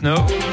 No.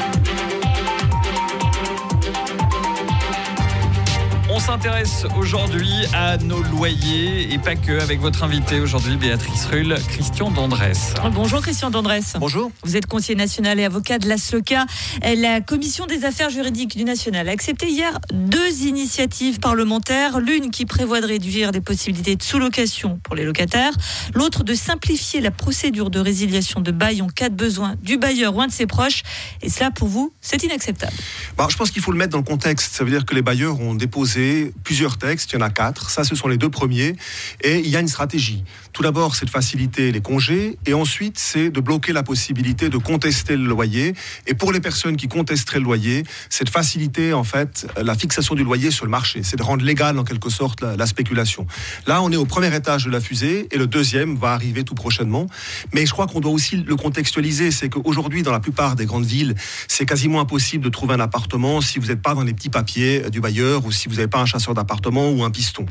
S'intéresse aujourd'hui à nos loyers et pas que avec votre invité aujourd'hui, Béatrice Rull, Christian Dandresse. Bonjour Christian Dandresse. Bonjour. Vous êtes conseiller national et avocat de la SLOCA. La commission des affaires juridiques du national a accepté hier deux initiatives parlementaires. L'une qui prévoit de réduire les possibilités de sous-location pour les locataires. L'autre de simplifier la procédure de résiliation de bail en cas de besoin du bailleur ou un de ses proches. Et cela, pour vous, c'est inacceptable. Bah, je pense qu'il faut le mettre dans le contexte. Ça veut dire que les bailleurs ont déposé plusieurs textes, il y en a quatre, ça ce sont les deux premiers, et il y a une stratégie. Tout d'abord, c'est de faciliter les congés, et ensuite, c'est de bloquer la possibilité de contester le loyer. Et pour les personnes qui contesteraient le loyer, c'est de faciliter en fait la fixation du loyer sur le marché, c'est de rendre légal en quelque sorte la, la, spéculation. Là, on est au premier étage de la fusée, et le deuxième va arriver tout prochainement. Mais je crois qu'on doit aussi le contextualiser, c'est qu'aujourd'hui, dans la plupart des grandes villes, c'est quasiment impossible de trouver un appartement si vous n'êtes pas dans les petits papiers du bailleur ou si vous n'avez pas un chasseur d'appartement ou un piston.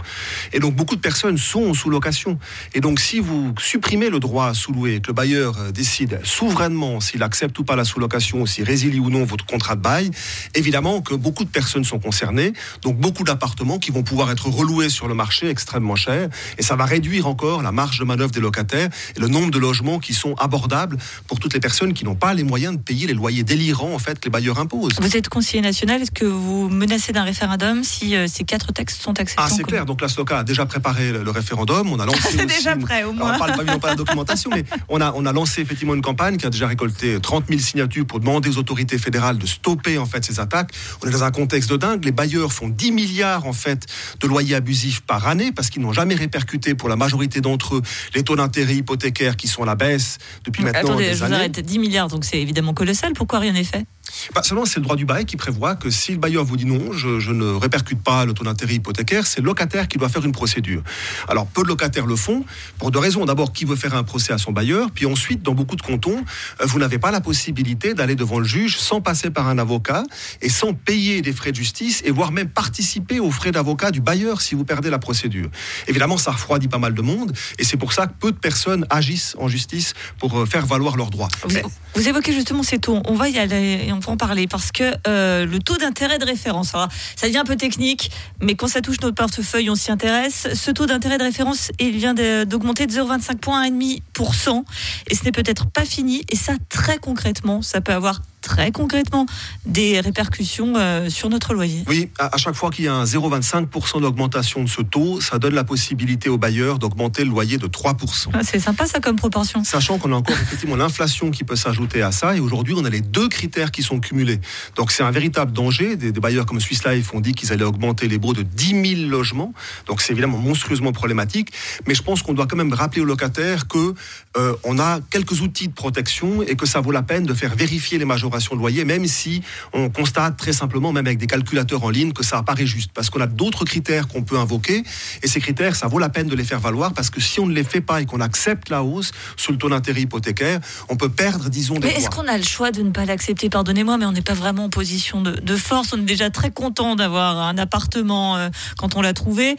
Et donc beaucoup de personnes sont sous location. Et donc si vous supprimez le droit à sous-louer, que le bailleur euh, décide souverainement s'il accepte ou pas la sous-location, ou s'il résilie ou non votre contrat de bail, évidemment que beaucoup de personnes sont concernées, donc beaucoup d'appartements qui vont pouvoir être reloués sur le marché extrêmement cher, et ça va réduire encore la marge de manœuvre des locataires et le nombre de logements qui sont abordables pour toutes les personnes qui n'ont pas les moyens de payer les loyers délirants en fait que les bailleurs imposent. Vous êtes conseiller national, est-ce que vous menacez d'un référendum si euh, ces quatre textes sont acceptés Ah c'est clair, donc la SLOCA a déjà préparé le, référendum, on a lancé c'est déjà prêt au moins. on parle pas, pas de documentation, mais on a, on a lancé effectivement une campagne qui a déjà récolté 30 000 signatures pour demander aux autorités fédérales de stopper en fait ces attaques. On est dans un contexte de dingue. Les bailleurs font 10 milliards en fait de loyers abusifs par année parce qu'ils n'ont jamais répercuté pour la majorité d'entre eux les taux d'intérêt hypothécaires qui sont à la baisse depuis maintenant Attendez, des je années. vous arrête. 10 milliards, donc c'est évidemment colossal. Pourquoi rien n'est fait? Bah, seulement, c'est le droit du bail qui prévoit que si le bailleur vous dit non, je, je ne répercute pas le taux d'intérêt hypothécaire, c'est le locataire qui doit faire une procédure. Alors, peu de locataires le font pour deux raisons. D'abord, qui veut faire un procès à son bailleur, puis ensuite, dans beaucoup de cantons, euh, vous n'avez pas la possibilité d'aller devant le juge sans passer par un avocat et sans payer des frais de justice et voire même participer aux frais d'avocat du bailleur si vous perdez la procédure. Évidemment, ça refroidit pas mal de monde et c'est pour ça que peu de personnes agissent en justice pour euh, faire valoir leurs droits. Vous, vous évoquez justement ces taux. On va y aller on va en parler parce que euh, le taux d'intérêt de référence, ça devient un peu technique, mais quand ça touche notre portefeuille, on s'y intéresse. Ce taux d'intérêt de référence, il vient d'augmenter de 0,25 points à 1,5%. Et ce n'est peut-être pas fini. Et ça, très concrètement, ça peut avoir très concrètement des répercussions euh, sur notre loyer. Oui, à, à chaque fois qu'il y a un 0,25% d'augmentation de ce taux, ça donne la possibilité aux bailleurs d'augmenter le loyer de 3%. Ah, C'est sympa ça comme proportion. Sachant qu'on a encore effectivement l'inflation qui peut s'ajouter à ça, et aujourd'hui on a les deux critères qui sont cumulés. Donc c'est un véritable danger. Des, des, bailleurs comme Swiss Life ont dit qu'ils allaient augmenter les baux de 10 000 logements, donc c'est évidemment monstrueusement problématique. Mais je pense qu'on doit quand même rappeler aux locataires que euh, on a quelques outils de protection et que ça vaut la peine de faire vérifier les majorations de loyer, même si on constate très simplement, même avec des calculateurs en ligne, que ça apparaît juste, parce qu'on a d'autres critères qu'on peut invoquer, et ces critères, ça vaut la peine de les faire valoir, parce que si on ne les fait pas et qu'on accepte la hausse sur le taux d'intérêt hypothécaire, on peut perdre, disons, des Mais est-ce qu'on a le choix de ne pas l'accepter? Pardonnez-moi, mais on n'est pas vraiment en position de, de, force. On est déjà très content d'avoir un appartement euh, quand on l'a trouvé.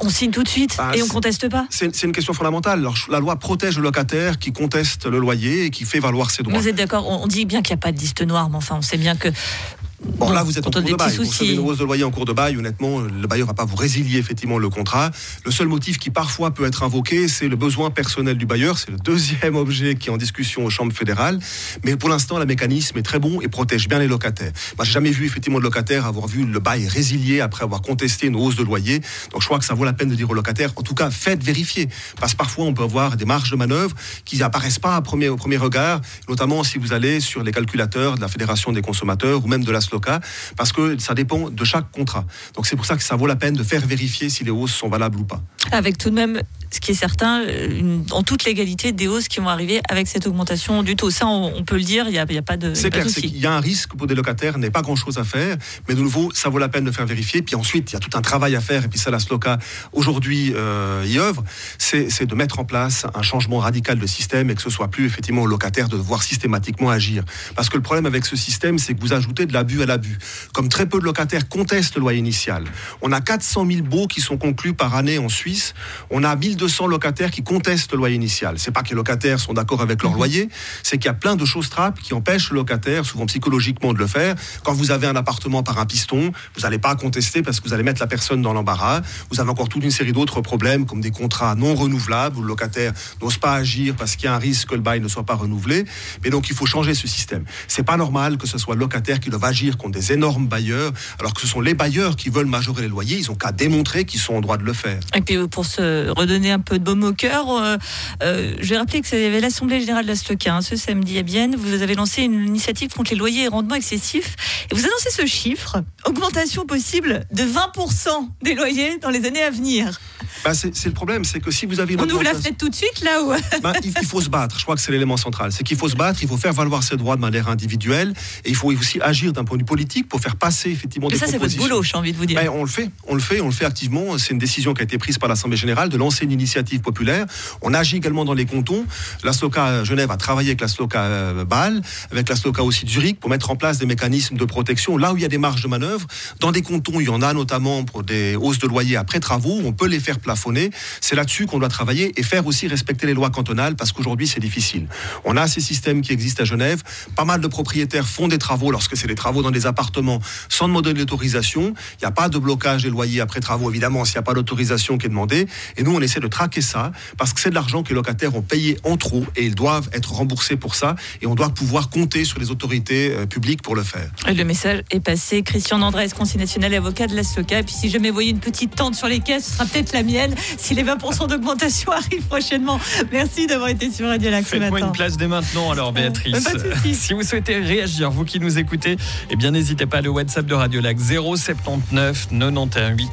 On signe tout de suite Ah, et on conteste pas. C'est une question fondamentale. Alors, la loi protège le locataire qui conteste le loyer et qui fait valoir ses droits. Vous êtes d'accord on, on dit bien qu'il n'y a pas de liste noire, mais enfin, on sait bien que. Bon, là, vous êtes en cours de bail. Vous recevez une hausse de loyer en cours de bail. Honnêtement, le bailleur va pas vous résilier effectivement le contrat. Le seul motif qui parfois peut être invoqué, c'est le besoin personnel du bailleur. C'est le deuxième objet qui est en discussion aux chambres fédérales. Mais pour l'instant, le mécanisme est très bon et protège bien les locataires. Moi, j'ai jamais vu effectivement de locataire avoir vu le bail résilié après avoir contesté une hausse de loyer. Donc, je crois que ça vaut la peine de dire aux locataires, en tout cas, faites vérifier. Parce que parfois, on peut avoir des marges de manœuvre qui n'apparaissent pas à premier, au premier regard, notamment si vous allez sur les calculateurs de la Fédération des consommateurs ou même de la SLOCA, parce que ça dépend de chaque contrat. Donc c'est pour ça que ça vaut la peine de faire vérifier si les hausses sont valables ou pas. Avec tout de même, ce qui est certain, une- en toute légalité, des hausses qui vont arriver avec cette augmentation du taux. Ça, on, on peut le dire, il n'y a, il pas de, il C'est clair, qu'il y a un risque pour des locataires, n'est pas grand-chose à faire, mais de nouveau, ça vaut la peine de faire vérifier. Puis ensuite, il y a tout un travail à faire, et puis ça, la SLOCA, aujourd'hui, euh, y œuvre, c'est c'est de mettre en place un changement radical de système et que ce soit plus effectivement aux locataires de devoir systématiquement agir. Parce que le problème avec ce système, c'est que vous ajoutez de l'abus à l'abus. Comme très peu de locataires contestent le loyer initial. On a 400 000 baux qui sont conclus par année en Suisse. On a 1200 locataires qui contestent le loyer initial. C'est pas que les locataires sont d'accord avec leur mhm. loyer, c'est qu'il y a plein de choses trappes qui empêchent le locataire, souvent psychologiquement, de le faire. Quand vous avez un appartement par un piston, vous n'allez pas contester parce que vous allez mettre la personne dans l'embarras. Vous avez encore toute une série d'autres problèmes comme des contrats non renouvelables où le locataire n'ose pas agir parce qu'il y a un risque que le bail ne soit pas renouvelé. Mais donc il faut changer ce système. C'est pas normal que ce soit le locataire qui doit agir contre des énormes bailleurs, alors que ce sont les bailleurs qui veulent majorer les loyers. Ils ont qu'à démontrer qu'ils sont en droit de le faire. Et puis pour se redonner un peu de baume au cœur, euh, euh, je vais rappeler que y avait l'Assemblée générale de la SLOCA hein, ce samedi à Bienne. Vous avez lancé une initiative contre les loyers et rendements excessifs. Et vous annoncez ce chiffre, augmentation possible de 20% des loyers dans les années à venir. Bah, c'est le problème, c'est que si vous avez... On ouvre la fenêtre tout de suite là où... Bah, il, faut se battre, je crois que c'est l'élément central. C'est qu'il faut se battre, il faut faire valoir ses droits de manière individuelle et il faut aussi agir d'un point de vue politique pour faire passer effectivement Mais ça, c'est votre boulot, j'ai envie de vous dire. Ben, on le fait, on le fait, on le fait activement. C'est une décision qui a été prise par l'Assemblée générale de lancer une initiative populaire. On agit également dans les cantons. La SLOCA Genève a travaillé avec la SLOCA euh, Bâle, avec la SLOCA aussi de Zurich pour mettre en place des mécanismes de protection là où il y a des marges de manœuvre. Dans des cantons, il y en a notamment pour des hausses de loyer après travaux. On peut les faire plafonner. C'est là-dessus qu'on doit travailler et faire aussi respecter les lois cantonales parce qu'aujourd'hui c'est difficile. On a ces systèmes qui existent à Genève. Pas mal de propriétaires font des travaux lorsque c'est des travaux dans des appartements sans demander d'autorisation. Il n'y a pas de blocage des loyers après travaux évidemment s'il n'y a pas d'autorisation qui est demandée. Et nous on essaie de traquer ça parce que c'est de l'argent que les locataires ont payé en trop et ils doivent être remboursés pour ça et on doit pouvoir compter sur les autorités euh, publiques pour le faire. Le message est passé. Christian Andrés, conseiller national avocat de la SOCA. Et puis si jamais voyez une petite tente sur les caisses, ce sera peut-être la mienne si les 20% d'augmentation arrivent prochainement. Merci d'avoir été sur Radio Lac ce matin. une place dès maintenant alors Béatrice. si vous souhaitez réagir, vous qui nous écoutez, eh bien n'hésitez pas à le WhatsApp de Radio Lac 079 91 8